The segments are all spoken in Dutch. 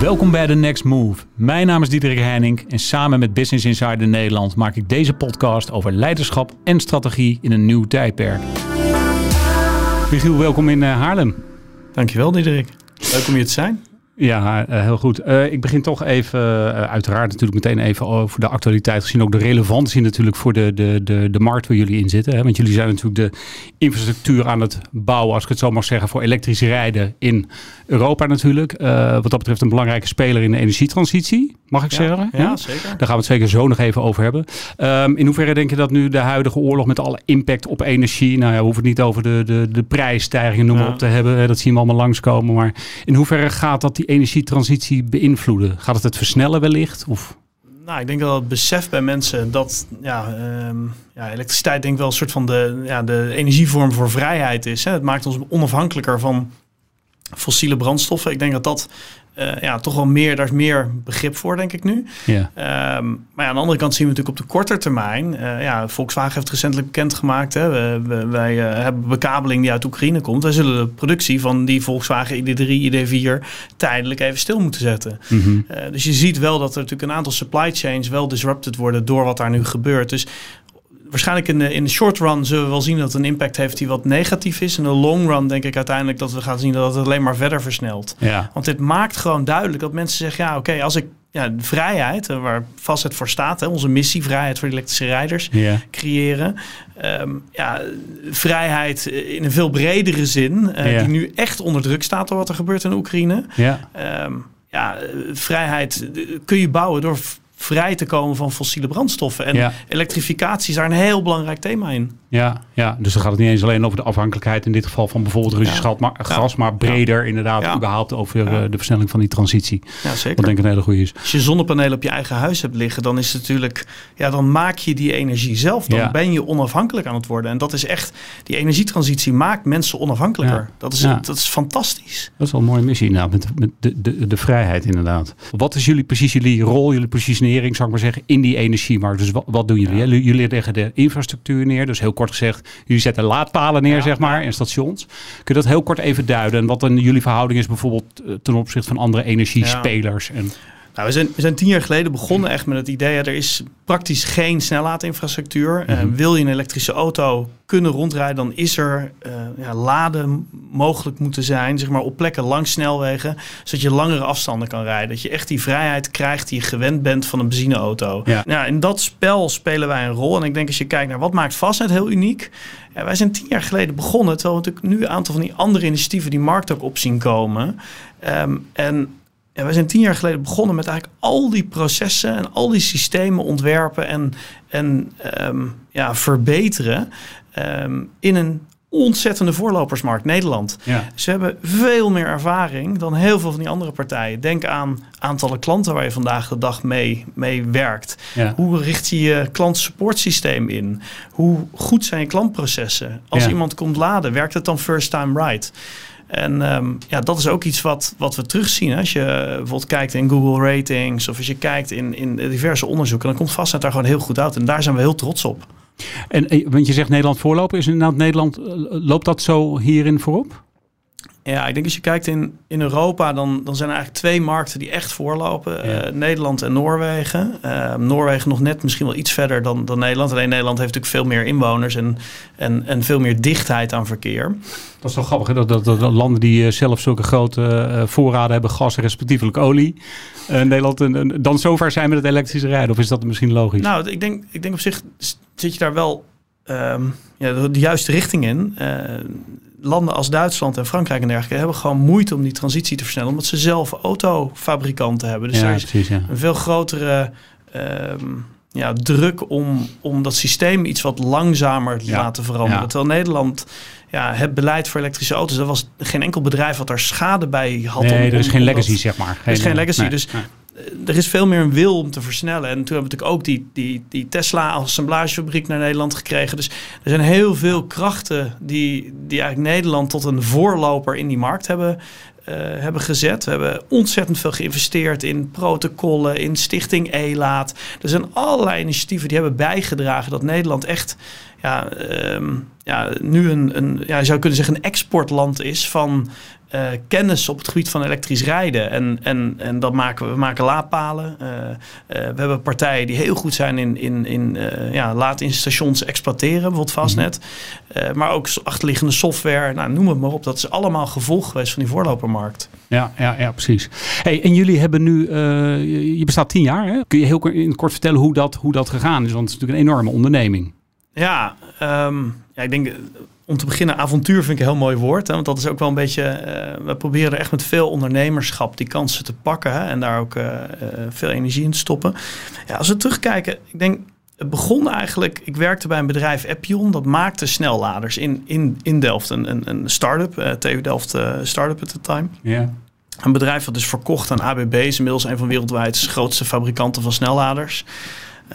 Welkom bij The Next Move. Mijn naam is Diederik Heining en samen met Business Insider Nederland maak ik deze podcast over leiderschap en strategie in een nieuw tijdperk. Michiel, welkom in eh, Haarlem. Dankjewel Diederik. Leuk om hier te zijn. Ja, uh, heel goed. Uh, ik begin toch even, uh, uiteraard natuurlijk meteen even over de actualiteit gezien. Ook de relevantie natuurlijk voor de, de, de, de markt waar jullie in zitten. Hè? Want jullie zijn natuurlijk de infrastructuur aan het bouwen, als ik het zo mag zeggen, voor elektrisch rijden in Europa natuurlijk. wat dat betreft een belangrijke speler in de energietransitie, mag ik ja, zeggen. Ja, ja, zeker. Daar gaan we het zeker zo nog even over hebben. Um, in hoeverre denk je dat nu de huidige oorlog met alle impact op energie, nou ja, we hoeven het niet over de, de, de prijsstijgingen noem maar Ja. op te hebben. Dat zien we allemaal langskomen. Maar in hoeverre gaat dat die energietransitie beïnvloeden? Gaat het het versnellen wellicht? Of? Nou, ik denk dat het besef bij mensen dat ja, ehm, ja, elektriciteit denk ik wel een soort van de, ja, de energievorm voor vrijheid is. Hè. Het maakt ons onafhankelijker van fossiele brandstoffen. Ik denk dat dat eh, ja, toch wel meer, daar is meer begrip voor, denk ik nu. Ja. Ehm, maar ja, aan de andere kant zien we natuurlijk op de korte termijn. eh, ja, Volkswagen heeft recentelijk bekendgemaakt. Hè, we, we- wij eh, hebben bekabeling die uit Oekraïne komt. Wij zullen de productie van die Volkswagen ID3, ID4 tijdelijk even stil moeten zetten. Mhm. Dus je ziet wel dat er natuurlijk een aantal supply chains wel disrupted worden door wat daar nu gebeurt. Dus waarschijnlijk in de, in de short run zullen we wel zien dat het een impact heeft die wat negatief is. In de long run denk ik uiteindelijk dat we gaan zien dat het alleen maar verder versnelt. Ja. Want dit maakt gewoon duidelijk dat mensen zeggen: ja, oké, als ik ja, de vrijheid, eh, waar vast voor staat, hè, onze missie, vrijheid voor de elektrische rijders creëren. Ehm, ja, vrijheid in een veel bredere zin, eh, die nu echt onder druk staat door wat er gebeurt in Oekraïne. Ja. Ehm, ja, eh, vrijheid eh, kun je bouwen door vrij te komen van fossiele brandstoffen. En Ja. elektrificatie is daar een heel bebelangrijk thema in. Ja, ja, dus dan gaat het niet eens alleen over de afhankelijkheid in dit geval van bijvoorbeeld Russisch Ja. gas, maar, gas, maar breder inderdaad überhaupt over eh, de versnelling van die transitie. Ja, zeker. Wat denk ik een hele goede is. Als je zonnepanelen op je eigen huis hebt liggen, dan is het natuurlijk, ja, dan maak je die energie zelf. Dan ben je onafhankelijk aan het worden. En dat is echt, die energietransitie maakt mensen onafhankelijker. Dat, is, dat is fantastisch. Dat is wel een mooie missie inderdaad, met, met de, de, de vrijheid inderdaad. Wat is jullie precies jullie rol, jullie positionering, zou ik maar zeggen, in die energiemarkt? Dus wat, wat doen jullie? Ja. Jullie leggen de infrastructuur neer, dus heel kort gezegd, jullie zetten laadpalen neer, Ja. zeg maar, en stations. Kun je dat heel kort even duiden? En wat dan jullie verhouding is bijvoorbeeld eh, ten opzichte van andere energiespelers? En, Nou, we, zijn, we zijn tien jaar geleden begonnen echt met het idee, ja, er is praktisch geen snellaadinfrastructuur. Eh, Mhm. wil je een elektrische auto kunnen rondrijden, dan is er eh, ja, laden mogelijk moeten zijn, zeg maar op plekken langs snelwegen, zodat je langere afstanden kan rijden. Dat je echt die vrijheid krijgt die je gewend bent van een benzineauto. Ja. Nou, in dat spel spelen wij een rol. En ik denk als je kijkt naar wat maakt Fastnet heel uniek. Ja, wij zijn tien jaar geleden begonnen, terwijl we natuurlijk nu een aantal van die andere initiatieven die markt ook op zien komen. Ehm, en wij zijn tien jaar geleden begonnen met eigenlijk al die processen en al die systemen ontwerpen en, en ehm, ja, verbeteren ehm, in een ontzettende voorlopersmarkt, Nederland. ja. Ze hebben veel meer ervaring dan heel veel van die andere partijen. Denk aan aantallen klanten waar je vandaag de dag mee, mee werkt. Ja. Hoe richt je je klantsupportsysteem in? Hoe goed zijn je klantprocessen? Als Ja. iemand komt laden, werkt het dan first time right? En ehm, ja, dat is ook iets wat, wat we terugzien. Als je bijvoorbeeld kijkt in Google Ratings of als je kijkt in, in diverse onderzoeken, dan komt Fastnet daar gewoon heel goed uit. En daar zijn we heel trots op. En, eh, want je zegt Nederland voorlopen, is inderdaad Nederland, eh, loopt dat zo hierin voorop? Ja, ik denk als je kijkt in, in Europa, dan, dan zijn er eigenlijk twee markten die echt voorlopen. Ja. Eh, Nederland en Noorwegen. Eh, Noorwegen nog net misschien wel iets verder dan, dan Nederland. Alleen Nederland heeft natuurlijk veel meer inwoners en, en, en veel meer dichtheid aan verkeer. Dat is wel grappig, hè? Dat, dat, dat landen die eh, zelf zulke grote voorraden hebben, gas en respectievelijk olie. Nederland en, dan zover zijn met het elektrische rijden. Of is dat misschien logisch? Nou, ik denk, ik denk op zich zit je daar wel ehm, ja, de, de juiste richting in. Landen als Duitsland en Frankrijk en dergelijke hebben gewoon moeite om die transitie te versnellen. Omdat ze zelf autofabrikanten hebben. Dus ja, er is precies. Ja. een veel grotere ehm, ja, druk om, om dat systeem iets wat langzamer te laten veranderen. Terwijl Nederland, ja, het beleid voor elektrische auto's, er was geen enkel bedrijf wat daar schade bij had. Nee, om- er is om- geen legacy, dat- zeg maar. is geen legacy, nee, dus- nee. Er is veel meer een wil om te versnellen. En toen hebben we natuurlijk ook die, die, die Tesla assemblagefabriek naar Nederland gekregen. Dus er zijn heel veel krachten die, die eigenlijk Nederland tot een voorloper in die markt hebben, eh, hebben gezet. We hebben ontzettend veel geïnvesteerd in protocollen, in Stichting ELAAT. Er zijn allerlei initiatieven die hebben bijgedragen dat Nederland echt ja, ehm, ja, nu een, een ja, je zou kunnen zeggen een exportland is van uh, kennis op het gebied van elektrisch rijden. En, en, en dat maken we. We maken laadpalen. Uh, we hebben partijen die heel goed zijn in, in, in ja, laadinstallations exploiteren, bijvoorbeeld Fastnet. Mhm. maar ook achterliggende software. Nou, noem het maar op. Dat is allemaal gevolg geweest van die voorlopermarkt. Ja, ja, ja precies. Hey, en jullie hebben nu, je bestaat tien jaar. Hè? Kun je heel in kort vertellen hoe dat, hoe dat gegaan is? Want het is natuurlijk een enorme onderneming. Ja, um, ja ik denk om te beginnen, avontuur vind ik een heel mooi woord. Hè, want dat is ook wel een beetje. Uh, we proberen echt met veel ondernemerschap die kansen te pakken. Hè, en daar ook uh, veel energie in te stoppen. Ja, als we terugkijken, ik denk. Het begon eigenlijk. Ik werkte bij een bedrijf Appion. Dat maakte snelladers in, in, in Delft. Een, een, een start-up. Uh, TU Delft start-up at the time. Ja. Een bedrijf dat is verkocht aan ABB. Is inmiddels een van wereldwijd grootste fabrikanten van snelladers.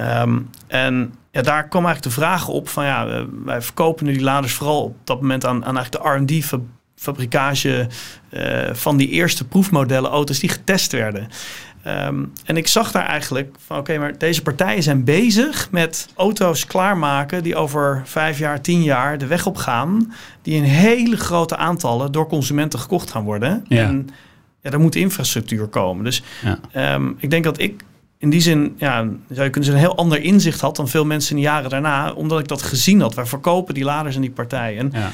Um, en ja, daar kwam eigenlijk de vraag op van ja, wij verkopen nu die laders vooral op dat moment aan, aan eigenlijk de R&D fabrikage uh, van die eerste proefmodellen auto's die getest werden. Um, en ik zag daar eigenlijk van oké, maar deze partijen zijn bezig met auto's klaarmaken die over vijf jaar, tien jaar de weg op gaan, die in hele grote aantallen door consumenten gekocht gaan worden. Ja. En ja, er moet infrastructuur komen. Dus ja. um, ik denk dat ik in die zin, ja, zou je kunnen zeggen, een heel ander inzicht had dan veel mensen in de jaren daarna, omdat ik dat gezien had. Wij verkopen die laders en die partijen. Ja.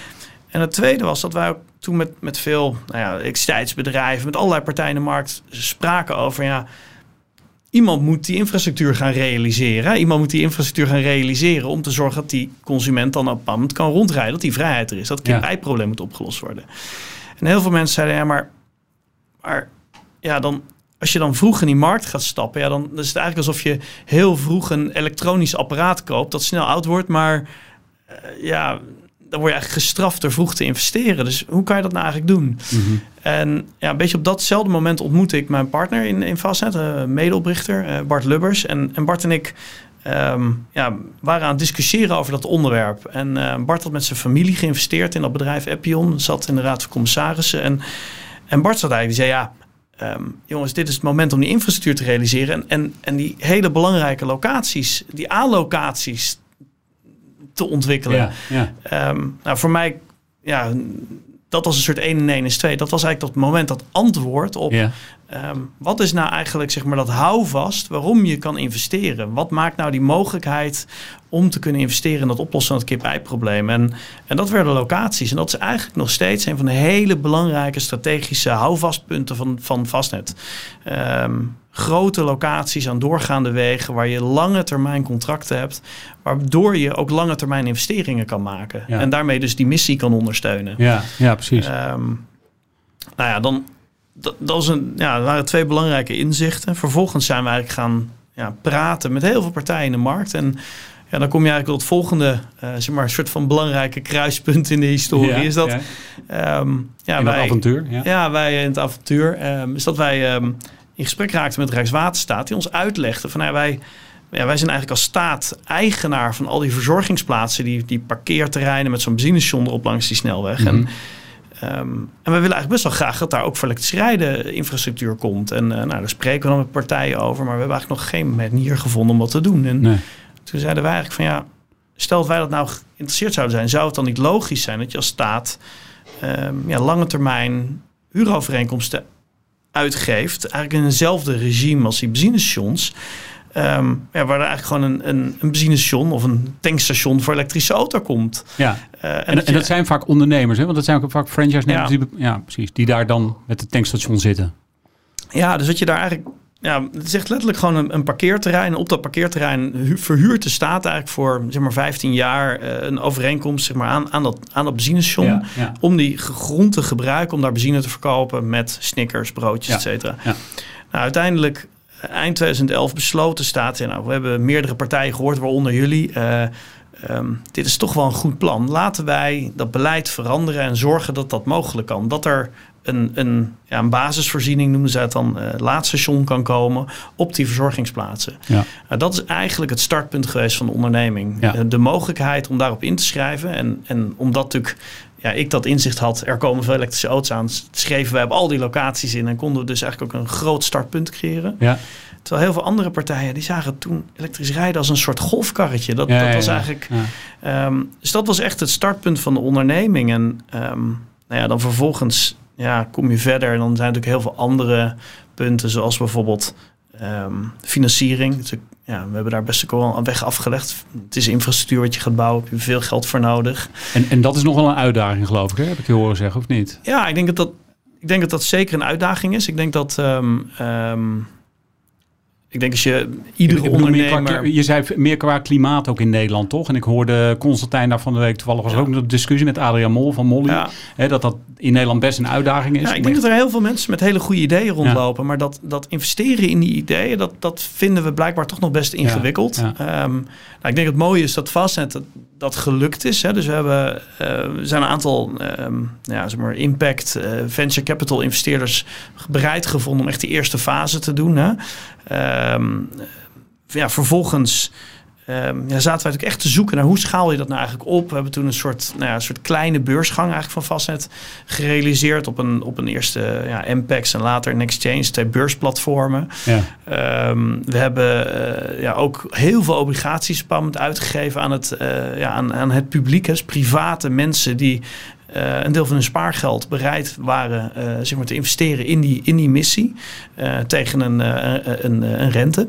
En het tweede was dat wij ook toen met, met veel nou ja, elektriciteitsbedrijven, met allerlei partijen in de markt spraken over, ja, iemand moet die infrastructuur gaan realiseren. Iemand moet die infrastructuur gaan realiseren om te zorgen dat die consument dan op moment kan rondrijden, dat die vrijheid er is, dat het kip moet opgelost worden. En heel veel mensen zeiden, ja, maar, maar ja, dan als je dan vroeg in die markt gaat stappen, ja, dan is het eigenlijk alsof je heel vroeg een elektronisch apparaat koopt dat snel oud wordt, maar uh, ja, dan word je eigenlijk gestraft door vroeg te investeren. Dus hoe kan je dat nou eigenlijk doen? Mhm. En ja, een beetje op datzelfde moment ontmoette ik mijn partner in, in Fastnet, uh, medeoprichter uh, Bart Lubbers. En, en Bart en ik um, ja, waren aan het discussiëren over dat onderwerp. En uh, Bart had met zijn familie geïnvesteerd in dat bedrijf Appion, zat in de raad van commissarissen. En, en Bart zat eigenlijk, die zei ja Um, jongens, dit is het moment om die infrastructuur te realiseren. En, en, en die hele belangrijke locaties, die A-locaties te ontwikkelen. Ja, ja. Um, nou, voor mij, ja, dat was een soort 1 en 1 is 2. Dat was eigenlijk dat moment, dat antwoord op ja. Um, wat is nou eigenlijk zeg maar dat houvast waarom je kan investeren? Wat maakt nou die mogelijkheid om te kunnen investeren in dat oplossen van het kip-ei-probleem? En, en dat werden locaties. En dat is eigenlijk nog steeds een van de hele belangrijke strategische houvastpunten van, van Vastnet. Um, grote locaties aan doorgaande wegen waar je lange termijn contracten hebt, waardoor je ook lange termijn investeringen kan maken Ja. en daarmee dus die missie kan ondersteunen. Ja, ja precies. Ehm, nou ja, dan dat, dat, was een, ja, dat waren twee belangrijke inzichten. Vervolgens zijn we eigenlijk gaan ja, praten met heel veel partijen in de markt. En ja, dan kom je eigenlijk tot het volgende, eh, zeg maar, soort van belangrijke kruispunt in de historie. Ja, is dat, ja. ehm, ja, wij, avontuur. Ja. ja, wij in het avontuur, ehm, is dat wij ehm, in gesprek raakten met Rijkswaterstaat, die ons uitlegde van ja, wij, ja, wij zijn eigenlijk als staat eigenaar van al die verzorgingsplaatsen, die, die parkeerterreinen met zo'n benzinestation erop langs die snelweg. En, Ehm, en we willen eigenlijk best wel graag dat daar ook voor elektrisch rijden infrastructuur komt. En eh, nou, daar spreken we dan met partijen over, maar we hebben eigenlijk nog geen manier gevonden om dat te doen. En Nee. toen zeiden wij eigenlijk van ja, stel dat wij dat nou geïnteresseerd zouden zijn, zou het dan niet logisch zijn dat je als staat ehm, ja, lange termijn huurovereenkomsten uitgeeft, eigenlijk in eenzelfde regime als die benzinestations. Ehm, ja, waar er eigenlijk gewoon een, een, een benzinestation of een tankstation voor elektrische auto komt. Ja. Eh, En, en, dat, je- zijn vaak ondernemers, hè? want dat zijn ook vaak franchise-nemers. Ja. Die, ja, precies. Die daar dan met het tankstation zitten. Ja, dus dat je daar eigenlijk. Ja, het is echt letterlijk gewoon een, een parkeerterrein. En op dat parkeerterrein hu- verhuurt de staat eigenlijk voor zeg maar 15 jaar eh, een overeenkomst zeg maar, aan, aan, dat, aan dat benzinestation. Ja, ja. Om die grond te gebruiken om daar benzine te verkopen met snickers, broodjes, Ja, et cetera. ja. Nou, uiteindelijk, eind 2011 besloten staat. Nou, we hebben meerdere partijen gehoord, waaronder jullie. eh, ehm, dit is toch wel een goed plan. Laten wij dat beleid veranderen en zorgen dat dat mogelijk kan. Dat er een, een, ja, een basisvoorziening, noemen ze het dan, eh laadstation kan komen op die verzorgingsplaatsen. Ja. Nou, dat is eigenlijk het startpunt geweest van de onderneming. Ja. Eh, De mogelijkheid om daarop in te schrijven. En, en omdat natuurlijk ja, ik dat inzicht had, er komen veel elektrische auto's aan, schreven wij op al die locaties in en konden we dus eigenlijk ook een groot startpunt creëren. Ja. Terwijl heel veel andere partijen, die zagen toen elektrisch rijden als een soort golfkarretje. Dat, Ja, dat was eigenlijk... Ehm, dus dat was echt het startpunt van de onderneming. En ehm, nou ja, dan vervolgens ja, kom je verder. En dan zijn er natuurlijk heel veel andere punten, zoals bijvoorbeeld ehm, financiering. Ja, we hebben daar best ook wel een weg afgelegd. Het is infrastructuur wat je gaat bouwen, heb je veel geld voor nodig. En, en dat is nog wel een uitdaging, geloof ik, hè? heb ik je horen zeggen, of niet? Ja, ik denk dat dat, ik denk dat, dat zeker een uitdaging is. Ik denk dat... ehm, ehm, ik denk als je iedere Ik qua- ondernemer... je zei meer qua klimaat ook in Nederland, toch? En ik hoorde Constantijn daar van de week toevallig was Ja. ook een discussie met Adriaan Mol van Molly. Ja. Hè, dat dat in Nederland best een uitdaging is. Ja, ik denk dat er heel veel mensen met hele goede ideeën rondlopen. Maar dat, dat investeren in die ideeën, dat, dat vinden we blijkbaar toch nog best ingewikkeld. Ehm, nou, ik denk het mooie is dat Fastnet dat, gelukt is. Hè. Dus we, hebben, eh, zijn een aantal ehm, ja, zeg maar impact eh, venture capital investeerders bereid gevonden om echt die eerste fase te doen. Hè. Ehm, ja, vervolgens ehm, ja, zaten wij natuurlijk echt te zoeken naar hoe schaal je dat nou eigenlijk op. We hebben toen een soort, nou ja, een soort kleine beursgang eigenlijk van Fastnet gerealiseerd op een, op een eerste ja, MPEX en later een Exchange, twee beursplatformen. Ja. Ehm, we hebben eh, ja, ook heel veel obligaties op een moment uitgegeven aan het, eh, ja, aan, aan het publiek. Dus private mensen die eh, een deel van hun spaargeld bereid waren zeg maar, te investeren in die, in die missie tegen een, een, een rente.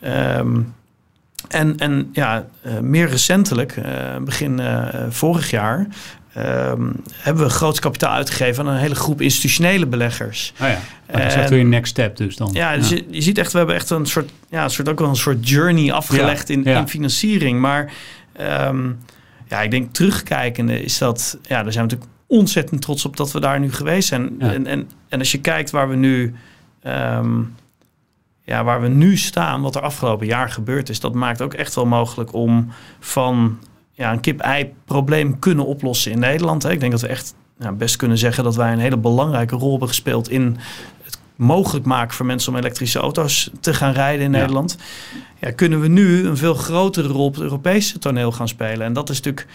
Ehm, en, en ja, eh, meer recentelijk, eh, begin eh, vorig jaar, ehm, hebben we groot kapitaal uitgegeven aan een hele groep institutionele beleggers. Oh ja. Dat is echt weer een next step dus dan. Ja, dus Je, je ziet echt, we hebben echt een soort, ja, een soort ook wel een soort journey afgelegd Ja, in, ja. in financiering. Maar ehm, ja, ik denk terugkijkende is dat, ja, daar zijn we natuurlijk ontzettend trots op dat we daar nu geweest zijn. En, en, en als je kijkt waar we nu, ehm, ja, waar we nu staan, wat er afgelopen jaar gebeurd is, dat maakt ook echt wel mogelijk om van ja, een kip-ei-probleem kunnen oplossen in Nederland. Hè. Ik denk dat we echt best kunnen zeggen dat wij een hele belangrijke rol hebben gespeeld in het mogelijk maken voor mensen om elektrische auto's te gaan rijden in Ja. Nederland. Ja, kunnen we nu een veel grotere rol op het Europese toneel gaan spelen. En dat is natuurlijk,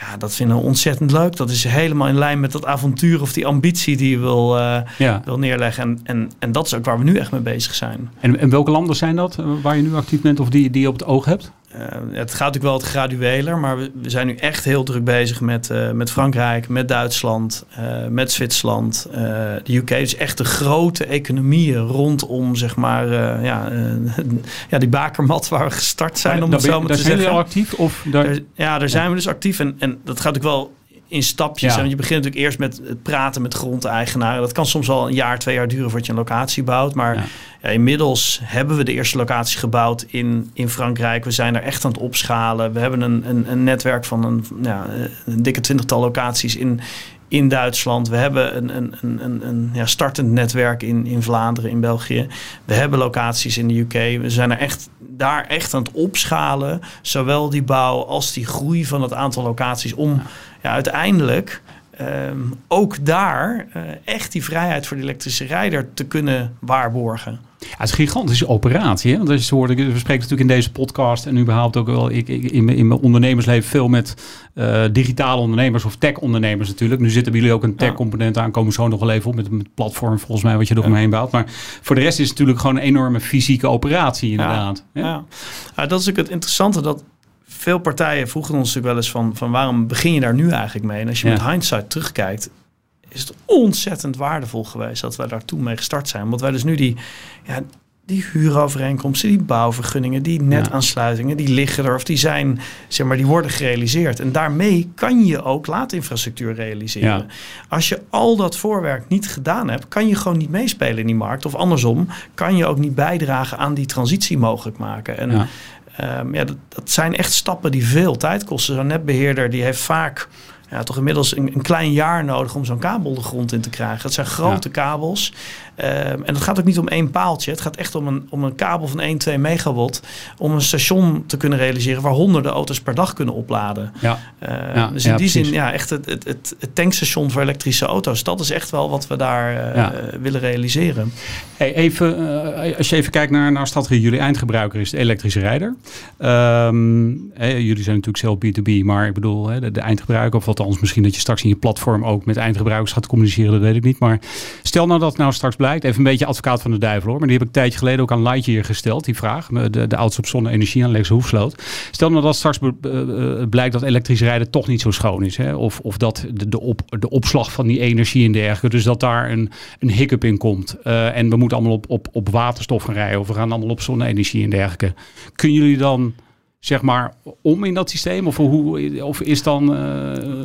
ja, dat vinden we ontzettend leuk. Dat is helemaal in lijn met dat avontuur of die ambitie die je wil, eh, Ja. wil neerleggen. En, en, en dat is ook waar we nu echt mee bezig zijn. En, en welke landen zijn dat eh, waar je nu actief bent of die, die je op het oog hebt? Eh, het gaat natuurlijk wel wat gradueler, maar we, we zijn nu echt heel druk bezig met, eh, met Frankrijk, met Duitsland, eh, met Zwitserland, de UK. Dus echt de grote economieën rondom, zeg maar, ja, ja, die bakermat waar we gestart zijn, om het zo maar daar te zijn jullie zeggen. al actief? Of daar... Daar- ja, daar zijn we dus actief en, en dat gaat natuurlijk wel in stapjes. Ja. Want je begint natuurlijk eerst met het praten met grondeigenaren. Dat kan soms wel een jaar, twee jaar duren voordat je een locatie bouwt. Maar Ja. ja, inmiddels hebben we de eerste locatie gebouwd in, in Frankrijk. We zijn er echt aan het opschalen. We hebben een, een, een netwerk van een, ja, een dikke twintigtal locaties in, in Duitsland. We hebben een, een, een, een, een ja, startend netwerk in, in Vlaanderen, in België. We hebben locaties in de UK. We zijn er echt, daar echt aan het opschalen. Zowel die bouw als die groei van het aantal locaties. Om ja, uiteindelijk ehm, ook daar eh, echt die vrijheid voor de elektrische rijder te kunnen waarborgen. Ja, het is een gigantische operatie. Hè? Want je hoorde, we spreken natuurlijk in deze podcast en überhaupt ook wel ik, ik, in, mijn- in mijn ondernemersleven veel met eh, digitale ondernemers of tech-ondernemers natuurlijk. Nu zitten bij jullie ook een tech-component aan, komen zo nog wel even op met het platform volgens mij wat je er omheen bouwt. Maar voor de rest is het natuurlijk gewoon een enorme fysieke operatie inderdaad. Ja. Ja. Ja. Dat is ook het interessante dat veel partijen vroegen ons natuurlijk wel eens van, van waarom begin je daar nu eigenlijk mee? En als je Ja. met hindsight terugkijkt, is het ontzettend waardevol geweest dat wij daar toen mee gestart zijn. Want wij dus nu die, ja, die huurovereenkomsten, die bouwvergunningen, die netaansluitingen, die liggen er of die zijn, zeg maar, die worden gerealiseerd. En daarmee kan je ook laadinfrastructuur realiseren. Ja. Als je al dat voorwerk niet gedaan hebt, kan je gewoon niet meespelen in die markt. Of andersom, kan je ook niet bijdragen aan die transitie mogelijk maken. En Ja. Ehm, ja, dat, dat zijn echt stappen die veel tijd kosten. Zo'n netbeheerder die heeft vaak ja, toch inmiddels een, een klein jaar nodig om zo'n kabel de grond in te krijgen. Het zijn grote kabels. Ehm, en het gaat ook niet om één paaltje. Het gaat echt om een, om een kabel van 1, 2 megawatt. Om een station te kunnen realiseren waar honderden auto's per dag kunnen opladen. Ja. Ja, dus in ja, die precies. zin, ja, echt het, het, het, het tankstation voor elektrische auto's. Dat is echt wel wat we daar Ja. willen realiseren. Hey, even, uh, als je even kijkt naar, naar strategie, jullie eindgebruiker is de elektrische rijder. Um, hey, jullie zijn natuurlijk zelf B2B, maar ik bedoel, de, de, eindgebruiker, of althans misschien dat je straks in je platform ook met eindgebruikers gaat communiceren, dat weet ik niet. Maar stel nou dat nou straks blijkt even een beetje advocaat van de duivel hoor, maar die heb ik een tijdje geleden ook aan Lightyear gesteld, die vraag, de, de oudste op zonne-energie aan Lex Hoefsloot. Stel nou dat straks blijkt dat elektrisch rijden toch niet zo schoon is, hè? Of, of dat de, de, op, de opslag van die energie en dergelijke, dus dat daar een, een hiccup in komt. en we moeten allemaal op, op, op waterstof gaan rijden, of we gaan allemaal op zonne-energie en dergelijke. Kunnen jullie dan zeg maar, om in dat systeem? Of, hoe, of is dan uh,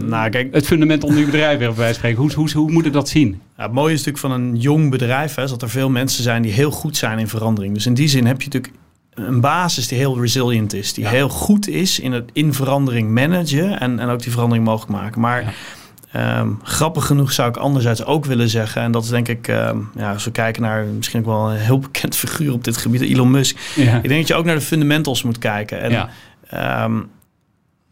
nou, kijk, het fundament onder je bedrijf weer bij spreken? Hoe, hoe, hoe moet ik dat zien? Ja, het mooie is natuurlijk van een jong bedrijf, hè, is dat er veel mensen zijn die heel goed zijn in verandering. Dus in die zin heb je natuurlijk een basis die heel resilient is. Die heel goed is in het in verandering managen en, en ook die verandering mogelijk maken. Maar... Um, grappig genoeg zou ik anderzijds ook willen zeggen, en dat is denk ik, ehm, ja, als we kijken naar misschien ook wel een heel bekend figuur op dit gebied, Elon Musk. Ik denk dat je ook naar de fundamentals moet kijken. En ehm,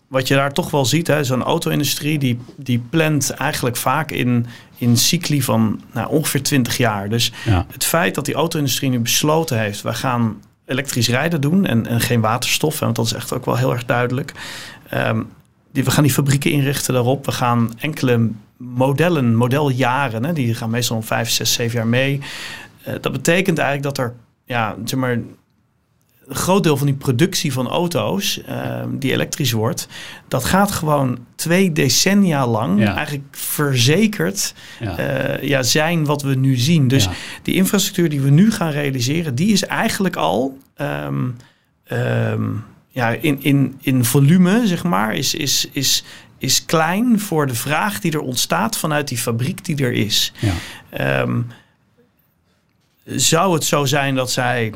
wat je daar toch wel ziet, zo'n auto-industrie die, die plant eigenlijk vaak in, in cycli van nou, ongeveer 20 jaar. Dus het feit dat die auto-industrie nu besloten heeft, we gaan elektrisch rijden doen en, en geen waterstof, want dat is echt ook wel heel erg duidelijk die, we gaan die fabrieken inrichten daarop. We gaan enkele modellen, modeljaren, hè, die gaan meestal om vijf, zes, zeven jaar mee. Uh, dat betekent eigenlijk dat er, ja, zeg maar, een groot deel van die productie van auto's uh, die elektrisch wordt, dat gaat gewoon twee decennia lang eigenlijk verzekerd ja. Uh, ja. zijn wat we nu zien. Dus die infrastructuur die we nu gaan realiseren, die is eigenlijk al um, um, ja, in, in, in volume, zeg maar, is, is, is, is klein voor de vraag die er ontstaat vanuit die fabriek die er is. Ja. Ehm, zou het zo zijn dat zij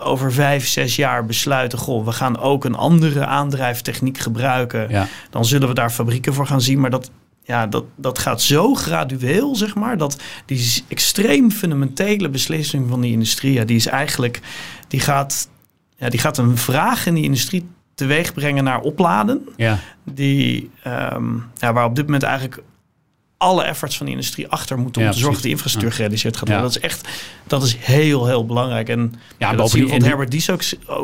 over vijf, zes jaar besluiten: goh, we gaan ook een andere aandrijftechniek gebruiken. Ja. Dan zullen we daar fabrieken voor gaan zien. Maar dat, ja, dat, dat gaat zo gradueel, zeg maar, dat die extreem fundamentele beslissing van die industrie, ja, die is eigenlijk, die gaat ja, die gaat een vraag in die industrie teweeg brengen naar opladen. Ja. Die, um, ja, waar op dit moment eigenlijk alle efforts van de industrie achter moeten om te zorgen dat die infrastructuur gerealiseerd gaat worden. Dat is echt, dat is heel, heel belangrijk. En ja, dat zie Herbert Dies ook,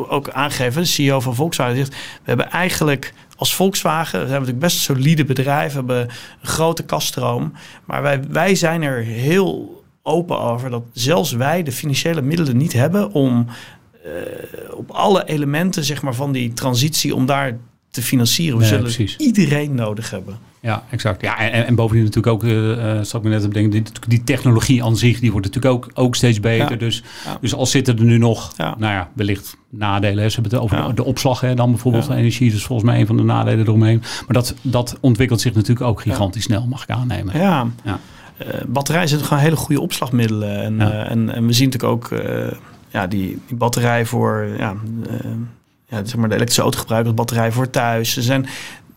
ook aangegeven, de CEO van Volkswagen, zegt, we hebben eigenlijk als Volkswagen, we zijn natuurlijk best solide bedrijf, we hebben een grote kaststroom, maar wij, wij zijn er heel open over dat zelfs wij de financiële middelen niet hebben om op alle elementen zeg maar, van die transitie om daar te financieren. We zullen iedereen nodig hebben. Ja, exact. Ja, en, en bovendien natuurlijk ook, uh, zat ik me net op denken, die, die, technologie aan zich, die wordt natuurlijk ook, ook steeds beter. Dus, dus als zitten er nu nog, nou ja, wellicht nadelen. Ze hebben het over de opslag hè, dan bijvoorbeeld van energie. Dus volgens mij een van de nadelen eromheen. Maar dat, dat ontwikkelt zich natuurlijk ook gigantisch snel, mag ik aannemen. Ja, ja. Uh, batterijen zijn gewoon hele goede opslagmiddelen. En, en, en, we zien natuurlijk ook ja, die, die batterij voor ja, uh, ja, zeg maar de elektrische autogebruikers, batterij voor thuis. Er zijn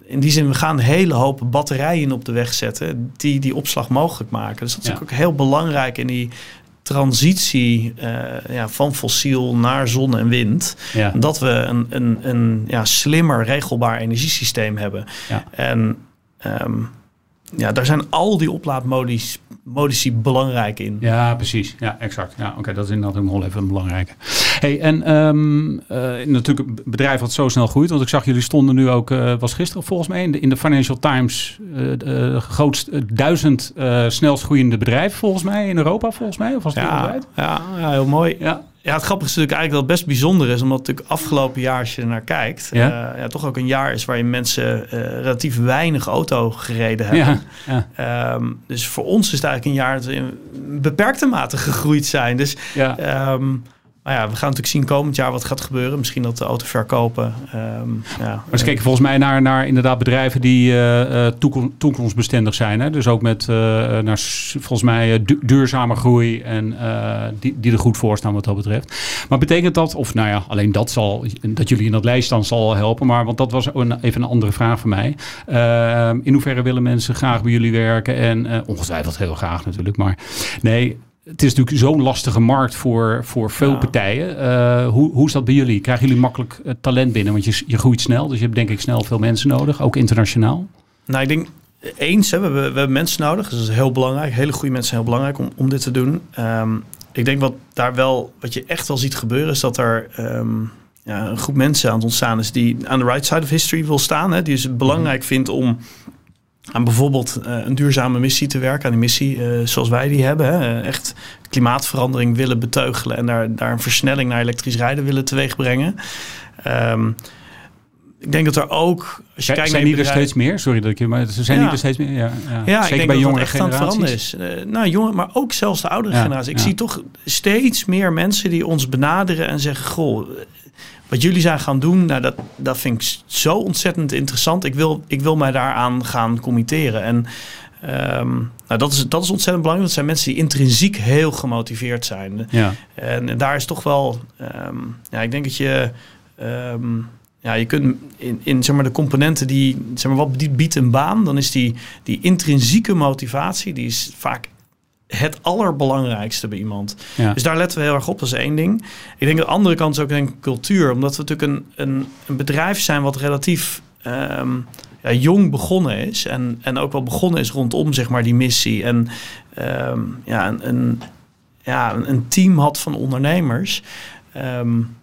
in die zin, we gaan een hele hoop batterijen op de weg zetten die die opslag mogelijk maken. Dus dat is ook heel belangrijk in die transitie uh, ja, van fossiel naar zon en wind. Ja. Dat we een, een, een ja, slimmer, regelbaar energiesysteem hebben. Ja. En um, ja, daar zijn al die oplaadmodici belangrijk in. Ja, precies. Ja, exact. Ja, oké, dat is inderdaad ook nog even een belangrijke. Hey, en um, uh, natuurlijk een bedrijf wat zo snel groeit. Want ik zag jullie stonden nu ook, uh, was gisteren volgens mij in de, in de Financial Times, uh, de grootst duizend snelst groeiende bedrijven volgens mij in Europa volgens mij. Of was het ja, ja, ja, heel mooi. Ja. Ja, het grappige is natuurlijk eigenlijk dat het best bijzonder is, omdat natuurlijk afgelopen jaar, als je er naar kijkt, ja? Uh, ja, toch ook een jaar is waarin mensen uh, relatief weinig auto gereden hebben. Ja. Um, dus voor ons is het eigenlijk een jaar dat we in beperkte mate gegroeid zijn. Dus ja. Um, maar ja, we gaan natuurlijk zien komend jaar wat gaat gebeuren. Misschien dat de auto verkopen. Um, ja. Maar ze kijken volgens mij naar, naar inderdaad bedrijven die uh, toekomstbestendig zijn. Hè? Dus ook met uh, naar volgens mij duurzame groei en die, die er goed voor staan wat dat betreft. Maar betekent dat, of nou ja, alleen dat zal, dat jullie in dat lijst dan zal helpen. Maar want dat was een, even een andere vraag voor mij. Ehm, in hoeverre willen mensen graag bij jullie werken? En ongetwijfeld heel graag natuurlijk. Maar nee, het is natuurlijk zo'n lastige markt voor, voor veel partijen. Uh, hoe, hoe is dat bij jullie? Krijgen jullie makkelijk uh, talent binnen? Want je, je groeit snel, dus je hebt denk ik snel veel mensen nodig, ook internationaal. Nou, ik denk eens, hè, we, hebben, we hebben mensen nodig. Dus dat is heel belangrijk. Hele goede mensen zijn heel belangrijk om, om dit te doen. Um, ik denk wat daar wel, wat je echt wel ziet gebeuren, is dat er um, ja, een groep mensen aan het ontstaan is die aan de right side of history wil staan. Hè, die het belangrijk vindt om aan bijvoorbeeld een duurzame missie te werken. Aan die missie zoals wij die hebben. Hè. Echt klimaatverandering willen beteugelen en daar, daar een versnelling naar elektrisch rijden willen teweegbrengen. Um, ik denk dat er ook. Als je kijkt zijn die er steeds meer? Sorry dat ik je. Maar ze zijn niet er steeds meer. Ja, ja. ja Zeker ik denk bij dat echt generaties. is. Uh, nou, jongen, maar ook zelfs de oudere generatie. Ik zie toch steeds meer mensen die ons benaderen en zeggen: Goh, wat jullie zijn gaan doen, nou, dat, dat vind ik zo ontzettend interessant. Ik wil, ik wil mij daaraan gaan committeren. En um, nou, dat, is, dat is ontzettend belangrijk. Dat zijn mensen die intrinsiek heel gemotiveerd zijn. Ja. En, en daar is toch wel. Um, ja, ik denk dat je. Um, ja, je kunt in, in zeg maar, de componenten die, zeg maar, wat biedt een baan, dan is die, die intrinsieke motivatie, die is vaak het allerbelangrijkste bij iemand. Dus daar letten we heel erg op, dat is één ding. Ik denk de andere kant is ook denk ik cultuur, omdat we natuurlijk een, een, een bedrijf zijn wat relatief um, ja, jong begonnen is en, en ook wel begonnen is rondom zeg maar die missie en um, ja, een, een, ja, een team had van ondernemers. Um,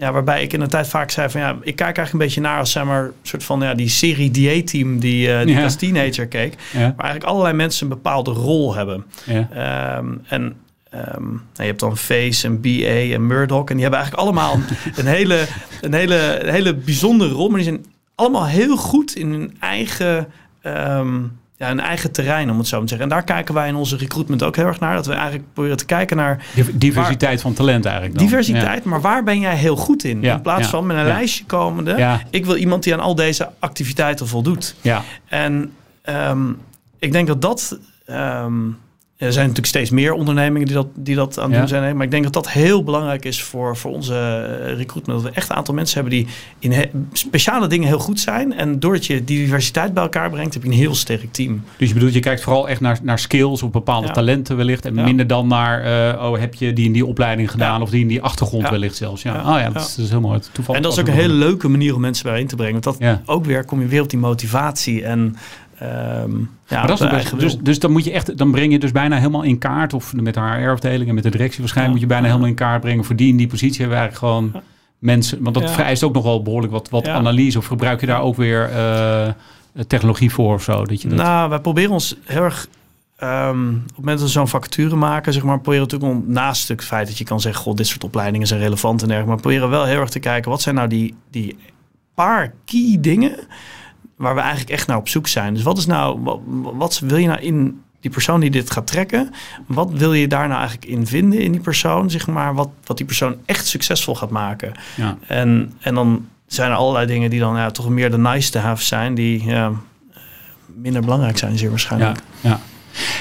ja, waarbij ik in de tijd vaak zei van ja, ik kijk eigenlijk een beetje naar als zeg maar een soort van ja, die serie dieetteam die, uh, die als teenager keek. Waar eigenlijk allerlei mensen een bepaalde rol hebben. Ja. Um, en um, nou, je hebt dan Face en BA en Murdoch. En die hebben eigenlijk allemaal een, hele, een, hele, een hele bijzondere rol. Maar die zijn allemaal heel goed in hun eigen um, ja, een eigen terrein, om het zo te zeggen. En daar kijken wij in onze recruitment ook heel erg naar. Dat we eigenlijk proberen te kijken naar... Diversiteit van talent eigenlijk dan. Diversiteit, maar waar ben jij heel goed in? in plaats van met een lijstje komende... Ik wil iemand die aan al deze activiteiten voldoet. Ja. En um, ik denk dat dat... Um, er zijn natuurlijk steeds meer ondernemingen die dat, die dat aan het doen zijn. Maar ik denk dat dat heel belangrijk is voor, voor onze eh, recruitment. Dat we echt een aantal mensen hebben die in speciale dingen heel goed zijn. En doordat je die diversiteit bij elkaar brengt, heb je een heel sterk team. Dus je bedoelt, je kijkt vooral echt naar, naar skills of bepaalde talenten wellicht. En minder dan naar, uh, oh, heb je die in die opleiding gedaan of die in die achtergrond wellicht zelfs. Ja, Oh, ja dat, Is, dat is heel mooi. Toevallig en dat is ook een hele leuke manier om mensen bijeen te brengen. Want dat ook weer kom je weer op die motivatie en Um, ja, dat is dus, dus dan moet je echt, dan breng je dus bijna helemaal in kaart, of met de HR-afdeling en met de directie waarschijnlijk, moet je bijna helemaal in kaart brengen. Voor die in die positie hebben we eigenlijk gewoon mensen, want dat vereist ook nog wel behoorlijk wat, wat analyse. Of gebruik je daar ook weer uh, technologie voor of zo? Dat je dat... Nou, wij proberen ons heel erg Um, op het moment dat we zo'n vacature maken, zeg maar, proberen we natuurlijk om, naast het feit dat je kan zeggen, god, dit soort opleidingen zijn relevant en dergelijke, maar proberen wel heel erg te kijken, wat zijn nou die, die paar key dingen waar we eigenlijk echt naar op zoek zijn. Dus wat is nou, wat, wat wil je nou in die persoon die dit gaat trekken, wat wil je daar nou eigenlijk in vinden in die persoon, zeg maar, wat, wat die persoon echt succesvol gaat maken. Ja. En, en dan zijn er allerlei dingen die dan ja, toch meer de nice to have zijn, die ja, minder belangrijk zijn, zeer waarschijnlijk. Ja, ja.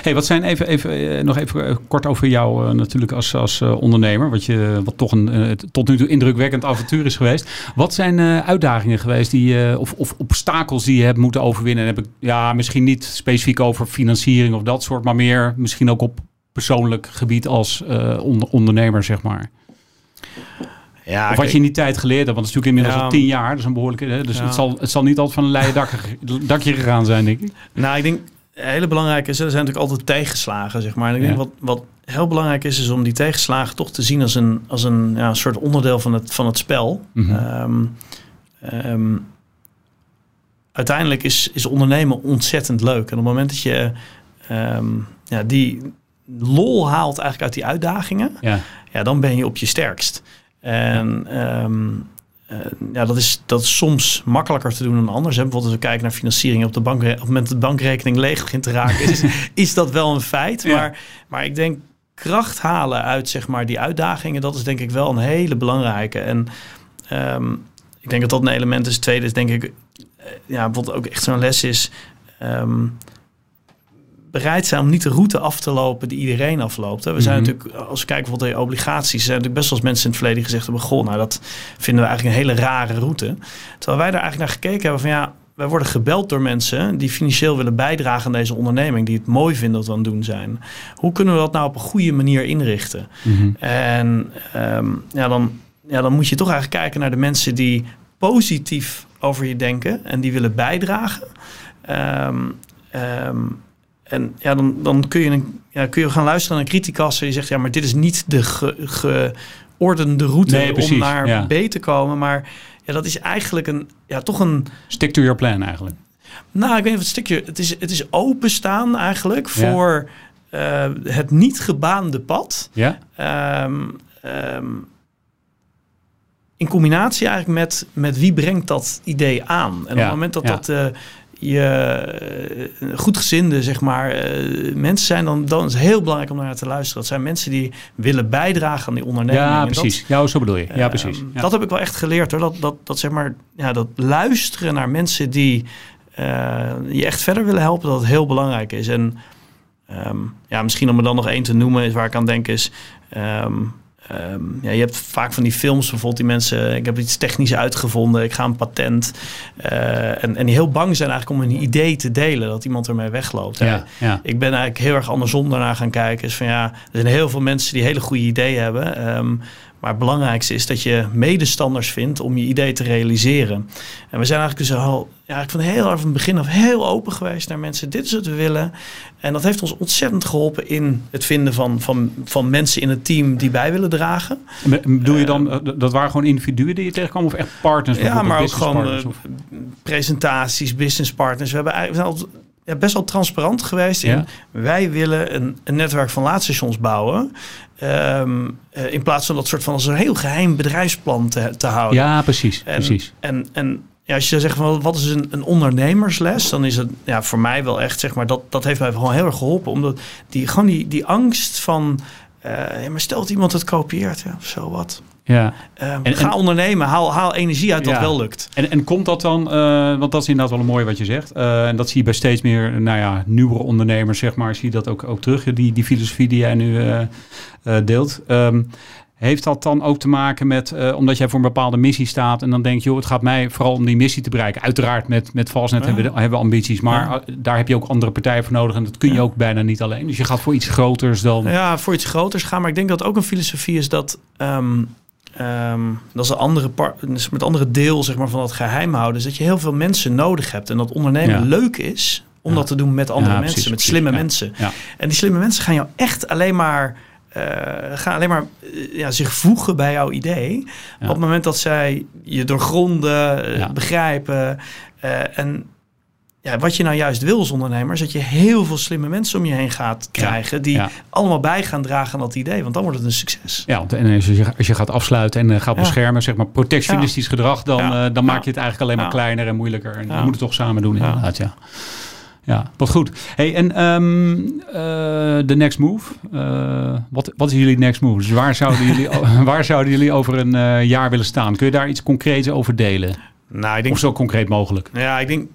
Hey, wat zijn even, even eh, nog even eh, kort over jou uh, natuurlijk als, als ondernemer, wat, je, wat toch een tot nu toe indrukwekkend avontuur is geweest. Wat zijn uitdagingen geweest die, of, of obstakels die je hebt moeten overwinnen? En heb ik ja, misschien niet specifiek over financiering of dat soort, maar meer misschien ook op persoonlijk gebied als onder, ondernemer, zeg maar. Ja, of wat je in die tijd geleerd hebt, want het is natuurlijk inmiddels al tien jaar, dus een behoorlijke. Hè? Dus het, zal, het zal niet altijd van een leien dak, dakje gegaan zijn, denk ik. Nou, ik denk hele belangrijke is, er zijn natuurlijk altijd tegenslagen, zeg maar. En ik denk wat, wat heel belangrijk is, is om die tegenslagen toch te zien als een, als een ja, soort onderdeel van het, van het spel. Mhm. Ehm, ehm, uiteindelijk is, is ondernemen ontzettend leuk. En op het moment dat je ehm, ja, die lol haalt eigenlijk uit die uitdagingen, ja. ja, dan ben je op je sterkst. En uh, ja, dat is, dat is soms makkelijker te doen dan anders. Hè. Bijvoorbeeld als we kijken naar financiering op de bank, op het moment dat de bankrekening leeg begint te raken, is, is dat wel een feit. Maar, maar ik denk kracht halen uit zeg maar, die uitdagingen, dat is denk ik wel een hele belangrijke. En um, ik denk dat dat een element is. Tweede is denk ik, uh, ja, bijvoorbeeld ook echt zo'n les is. Um, bereid zijn om niet de route af te lopen die iedereen afloopt. We zijn mhm. natuurlijk, als we kijken bijvoorbeeld naar obligaties, zijn natuurlijk best wel eens mensen in het verleden gezegd hebben: Goh, nou dat vinden we eigenlijk een hele rare route. Terwijl wij daar eigenlijk naar gekeken hebben van ja. Wij worden gebeld door mensen die financieel willen bijdragen aan deze onderneming, die het mooi vinden dat we aan het doen zijn. Hoe kunnen we dat nou op een goede manier inrichten? Mhm. En ehm, ja, dan, ja, dan moet je toch eigenlijk kijken naar de mensen die positief over je denken en die willen bijdragen. Um, en ja, dan, dan kun, je een, ja, kun je gaan luisteren naar een criticas en je zegt, ja, maar dit is niet de geordende route om naar B te komen. Maar ja, dat is eigenlijk een, ja, toch een... Stick to your plan eigenlijk. Nou, ik weet niet of het stukje. Het is, het is openstaan eigenlijk voor uh, het niet gebaande pad. Ja. Um, um, in combinatie eigenlijk met, met wie brengt dat idee aan. En op het moment dat dat uh, je uh, goedgezinde zeg maar, uh, mensen zijn, dan, dan is het heel belangrijk om naar te luisteren. Dat zijn mensen die willen bijdragen aan die onderneming. Ja, precies. ja, zo bedoel je. Ja, precies. Ja. Dat heb ik wel echt geleerd hoor. Dat, dat, dat, zeg maar, ja, dat luisteren naar mensen die je echt verder willen helpen, dat het heel belangrijk is. En um, ja, misschien om er dan nog één te noemen, is waar ik aan denk, is. Um, Um, ja, je hebt vaak van die films, bijvoorbeeld die mensen, ik heb iets technisch uitgevonden, ik ga een patent. Uh, en, en die heel bang zijn eigenlijk om een idee te delen, dat iemand ermee wegloopt. Ja, ja. Ik ben eigenlijk heel erg andersom daarna gaan kijken. Is van ja, er zijn heel veel mensen die hele goede ideeën hebben. Um, maar het belangrijkste is dat je medestanders vindt om je idee te realiseren. En we zijn eigenlijk dus al ja, van heel erg van het begin af heel open geweest naar mensen. Dit is wat we willen. En dat heeft ons ontzettend geholpen in het vinden van, van, van mensen in het team die bij willen dragen. Bedoel je dan, uh, dat waren gewoon individuen die je tegenkwam of echt partners? Ja, maar ook gewoon uh, presentaties, business partners. We hebben eigenlijk ja, best wel transparant geweest in. Wij willen een, een netwerk van laadstations bouwen. Um, uh, in plaats van dat soort van als een heel geheim bedrijfsplan te, te houden. Ja, precies. En, precies. En, en ja, als je zegt van wat is een, een ondernemersles, dan is het ja, voor mij wel echt zeg maar dat, dat heeft mij gewoon heel erg geholpen. Omdat die gewoon die, die angst van uh, ja, maar stelt iemand het kopieert, ja, zo wat. Ja. Um, en, ga ondernemen, haal, haal energie uit dat wel lukt. En, en komt dat dan, uh, want dat is inderdaad wel een mooi wat je zegt. Uh, en dat zie je bij steeds meer, nou ja, nieuwere ondernemers, zeg maar, zie je dat ook, ook terug, die, die filosofie die jij nu uh, deelt. Um, heeft dat dan ook te maken met, uh, omdat jij voor een bepaalde missie staat en dan denk je, joh, het gaat mij vooral om die missie te bereiken. Uiteraard met, met Valsnet ja. hebben, we, hebben we ambities, maar ja. daar heb je ook andere partijen voor nodig en dat kun je ja. ook bijna niet alleen. Dus je gaat voor iets groters dan. Ja, voor iets groters gaan, maar ik denk dat ook een filosofie is dat. Um, um, dat is een andere, dus met andere deel zeg maar, van dat geheim houden, is dat je heel veel mensen nodig hebt en dat ondernemen leuk is om dat te doen met andere mensen, precies, met slimme mensen. En die slimme mensen gaan jou echt alleen maar uh, gaan alleen maar uh, ja, zich voegen bij jouw idee. Op het moment dat zij je doorgronden, ja. begrijpen. En ja, wat je nou juist wil als ondernemer, is dat je heel veel slimme mensen om je heen gaat krijgen. Die allemaal bij gaan dragen aan dat idee. Want dan wordt het een succes. Ja, en als je, als je gaat afsluiten en gaat beschermen, zeg maar protectionistisch gedrag, dan, dan maak je het eigenlijk alleen maar kleiner en moeilijker. En je moet het toch samen doen, inderdaad. Ja. Ja, wat goed. Hey, en um, uh, de next move. Uh, wat, wat is jullie next move? Dus waar zouden jullie, waar zouden jullie over een uh, jaar willen staan? Kun je daar iets concreets over delen? Nou, ik denk, of zo concreet mogelijk? Ja, ik denk...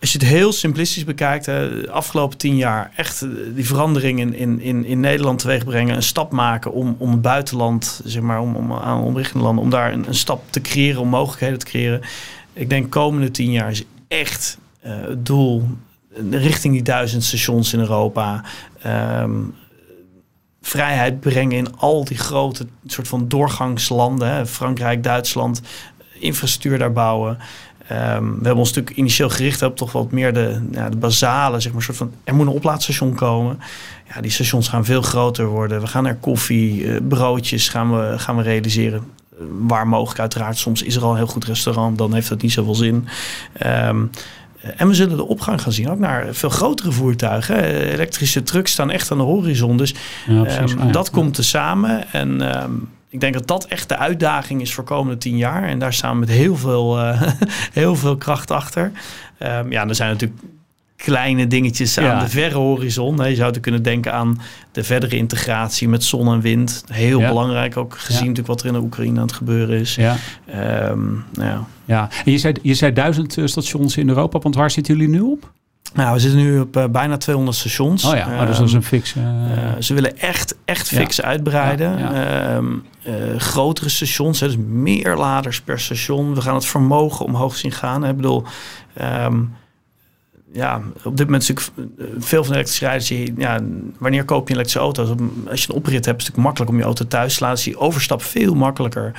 als je het heel simplistisch bekijkt, de afgelopen tien jaar echt die verandering in, in, in, Nederland teweeg brengen, een stap maken om, om het buitenland, zeg maar, om, om aan omliggende landen, om daar een, een stap te creëren, om mogelijkheden te creëren. Ik denk komende tien jaar is echt uh, het doel richting die duizend stations in Europa. Um, vrijheid brengen in al die grote soort van doorgangslanden. Hè, Frankrijk, Duitsland, infrastructuur daar bouwen. Um, we hebben ons natuurlijk initieel gericht op toch wat meer de, ja, de basale, zeg maar, soort van, er moet een oplaadstation komen. Ja, die stations gaan veel groter worden. We gaan naar koffie, uh, broodjes gaan we, gaan we realiseren waar mogelijk uiteraard. Soms is er al een heel goed restaurant, dan heeft dat niet zoveel zin. Um, en we zullen de opgang gaan zien, ook naar veel grotere voertuigen. Elektrische trucks staan echt aan de horizon. Dus ja, um, ah, ja. dat komt er samen. En ik denk dat dat echt de uitdaging is voor de komende tien jaar. En daar staan we met heel veel, uh, heel veel kracht achter. ja, er zijn natuurlijk kleine dingetjes aan ja. de verre horizon. Je zou kunnen denken aan de verdere integratie met zon en wind. Heel ja. belangrijk ook gezien ja. natuurlijk wat er in de Oekraïne aan het gebeuren is. Ja. Um, ja. ja, en je zei, je zei duizend stations in Europa, want waar zitten jullie nu op? Nou, we zitten nu op uh, bijna 200 stations. Oh ja, oh, dus dat is een fix. Uh... Uh, ze willen echt, echt fix ja. uitbreiden. Ja, um, grotere stations, hè, dus meer laders per station. We gaan het vermogen omhoog zien gaan. Hè. Ik bedoel, um, ja, op dit moment is natuurlijk veel van de elektrische rijders. Ja, wanneer koop je een elektrische auto? Als je een oprit hebt, is het makkelijk om je auto thuis te laten. Dus die overstap veel makkelijker.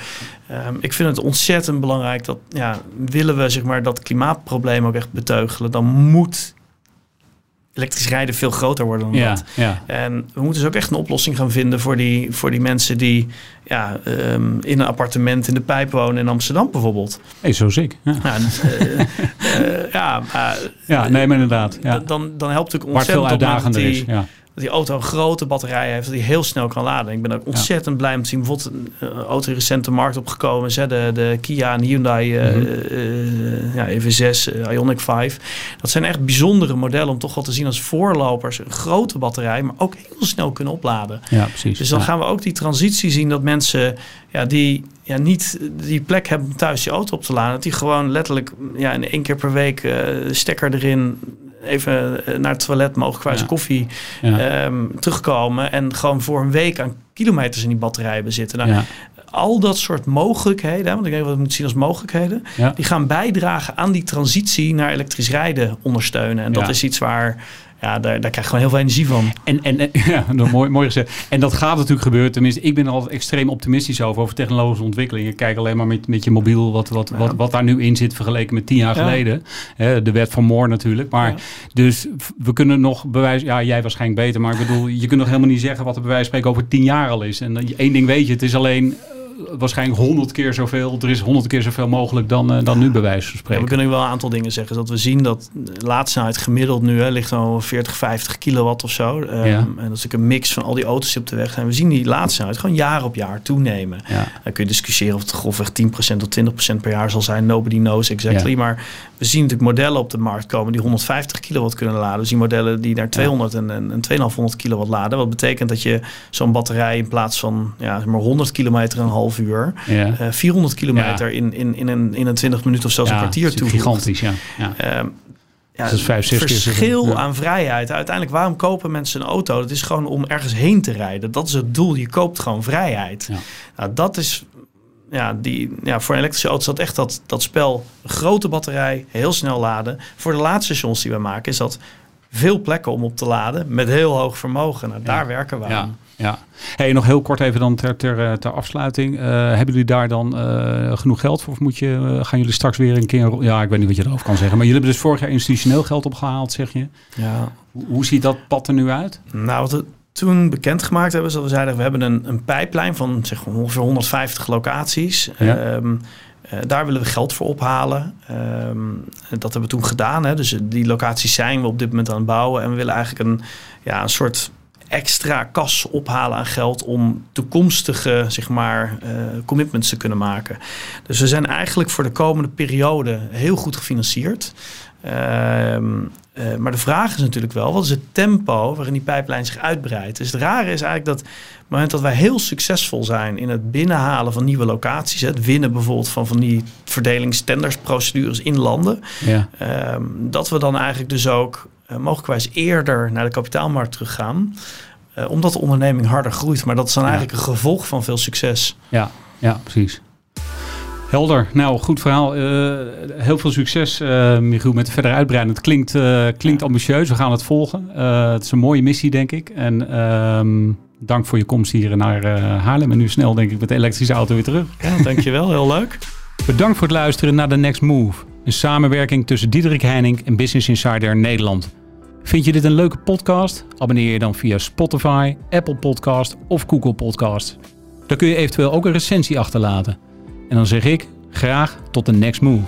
Um, ik vind het ontzettend belangrijk dat, ja, willen we zeg maar dat klimaatprobleem ook echt beteugelen, dan moet elektrisch rijden veel groter worden dan Ja, dat. ja. En we moeten dus ook echt een oplossing gaan vinden voor die, voor die mensen die ja, ehm, in een appartement in de pijp wonen in Amsterdam bijvoorbeeld. Hey, zo ziek. Ja, Ja, eh, eh, ja ja nee, maar inderdaad. Ja. dan, dan helpt het ook Waar veel ontzettend uitdagender is. Ja. Die auto een grote batterij heeft, dat die heel snel kan laden. Ik ben ook ontzettend blij om te zien. Bijvoorbeeld een eh, auto die recent de markt opgekomen is, hè, de, de Kia en Hyundai eh, Mhm. eh, ja, EV6, eh, Ioniq 5. Dat zijn echt bijzondere modellen om toch wel te zien als voorlopers. Een grote batterij, maar ook heel snel kunnen opladen. ja, precies. Dus dan Ja. gaan we ook die transitie zien dat mensen ja, die ja, niet die plek hebben om thuis die auto op te laden, dat die gewoon letterlijk ja, in één keer per week eh, stekker erin, even eh, naar het toilet, mogelijkwijs Ja. koffie, Ja. ehm, terugkomen en gewoon voor een week aan kilometers in die batterij bezitten. Nou, ja. Al dat soort mogelijkheden, want ik denk dat we het moeten zien als mogelijkheden, die gaan bijdragen aan die transitie naar elektrisch rijden ondersteunen. En dat is iets waar, ja, daar, daar krijg je gewoon heel veel energie van. En, en, en- ja, dat mooi, mooi gezegd. En dat gaat natuurlijk gebeuren. Tenminste, ik ben er altijd extreem optimistisch over, over technologische ontwikkeling. Je kijkt alleen maar met, met je mobiel wat, wat, wat, wat daar nu in zit vergeleken met tien jaar Ja. geleden. Hè, de wet van Moore natuurlijk. Maar Ja. dus we kunnen nog bewijzen, ja, jij waarschijnlijk beter, maar ik bedoel, je kunt nog helemaal niet zeggen wat er bij wijze van spreken over tien jaar al is. En één ding weet je, het is alleen waarschijnlijk honderd keer zoveel. Er is honderd keer zoveel mogelijk dan, eh, dan nu bij wijze van Ja, spreken. we kunnen wel een aantal dingen zeggen. Dat we zien dat de laadsnelheid gemiddeld nu hè, ligt al 40, 50 kilowatt of zo. Ehm, Ja. En dat is een mix van al die auto's die op de weg zijn. We zien die laadsnelheid gewoon jaar op jaar toenemen. Ja. Dan kun je discussiëren of het grofweg 10% tot 20% per jaar zal zijn. Nobody knows exactly. Maar we zien natuurlijk modellen op de markt komen die 150 kilowatt kunnen laden. We zien modellen die naar 200 en, en, en 2500 kilowatt laden. Wat betekent dat je zo'n batterij in plaats van ja, maar 100 kilometer een half uur... Ja. eh, 400 kilometer in, in, in, een, in een 20 minuten of zelfs Ja, een kwartier toevoegt. Gigantisch, ja. ja. Ehm, ja, Dat is vijf, zes verschil aan vrijheid. Uiteindelijk, waarom kopen mensen een auto? Dat is gewoon om ergens heen te rijden. Dat is het doel. Je koopt gewoon vrijheid. Ja. Nou, dat is ja, die, ja, voor een elektrische auto is dat echt dat, dat spel. Grote batterij, heel snel laden. Voor de laadstations die we maken is dat veel plekken om op te laden met heel hoog vermogen. Nou, daar werken we Ja, aan. Ja. Hey, nog heel kort even dan ter, ter, eh, ter afsluiting. Eh, hebben jullie daar dan eh, genoeg geld voor? Of moet je, gaan jullie straks weer een keer... Ja, ik weet niet wat je erover kan zeggen. Maar jullie hebben dus vorig jaar institutioneel geld opgehaald, zeg je. Ja. Hoe, hoe ziet dat pad er nu uit? Nou, wat we toen bekendgemaakt hebben, is dat we zeiden... we hebben een, een pijplijn van zeg, ongeveer 150 locaties. Ja. Ehm, eh, daar willen we geld voor ophalen. Ehm, dat hebben we toen gedaan. Hè. Dus die locaties zijn we op dit moment aan het bouwen. En we willen eigenlijk een, ja, een soort extra kas ophalen aan geld om toekomstige zeg maar, eh, commitments te kunnen maken. Dus we zijn eigenlijk voor de komende periode heel goed gefinancierd. Ehm, eh, maar de vraag is natuurlijk wel, wat is het tempo waarin die pijplijn zich uitbreidt? Dus het rare is eigenlijk dat op het moment dat wij heel succesvol zijn in het binnenhalen van nieuwe locaties, het winnen bijvoorbeeld van, van die verdelingstendersprocedures in landen, Ja, ehm, dat we dan eigenlijk dus ook uh, mogelijkwijs eerder naar de kapitaalmarkt teruggaan. Uh, omdat de onderneming harder groeit. Maar dat is dan Ja. eigenlijk een gevolg van veel succes. ja, ja precies. Helder. Nou, goed verhaal. Eh, heel veel succes, eh Michiel, met de verdere uitbreiding. Het klinkt, eh, klinkt ambitieus. We gaan het volgen. Eh, het is een mooie missie, denk ik. En ehm, dank voor je komst hier naar eh, Haarlem. En nu snel, denk ik, met de elektrische auto weer terug. Ja, dankjewel. Heel leuk. Bedankt voor het luisteren naar The Next Move. Een samenwerking tussen Diederik Heining en Business Insider Nederland. Vind je dit een leuke podcast? Abonneer je dan via Spotify, Apple Podcast of Google Podcast. Daar kun je eventueel ook een recensie achterlaten. En dan zeg ik graag tot de next move.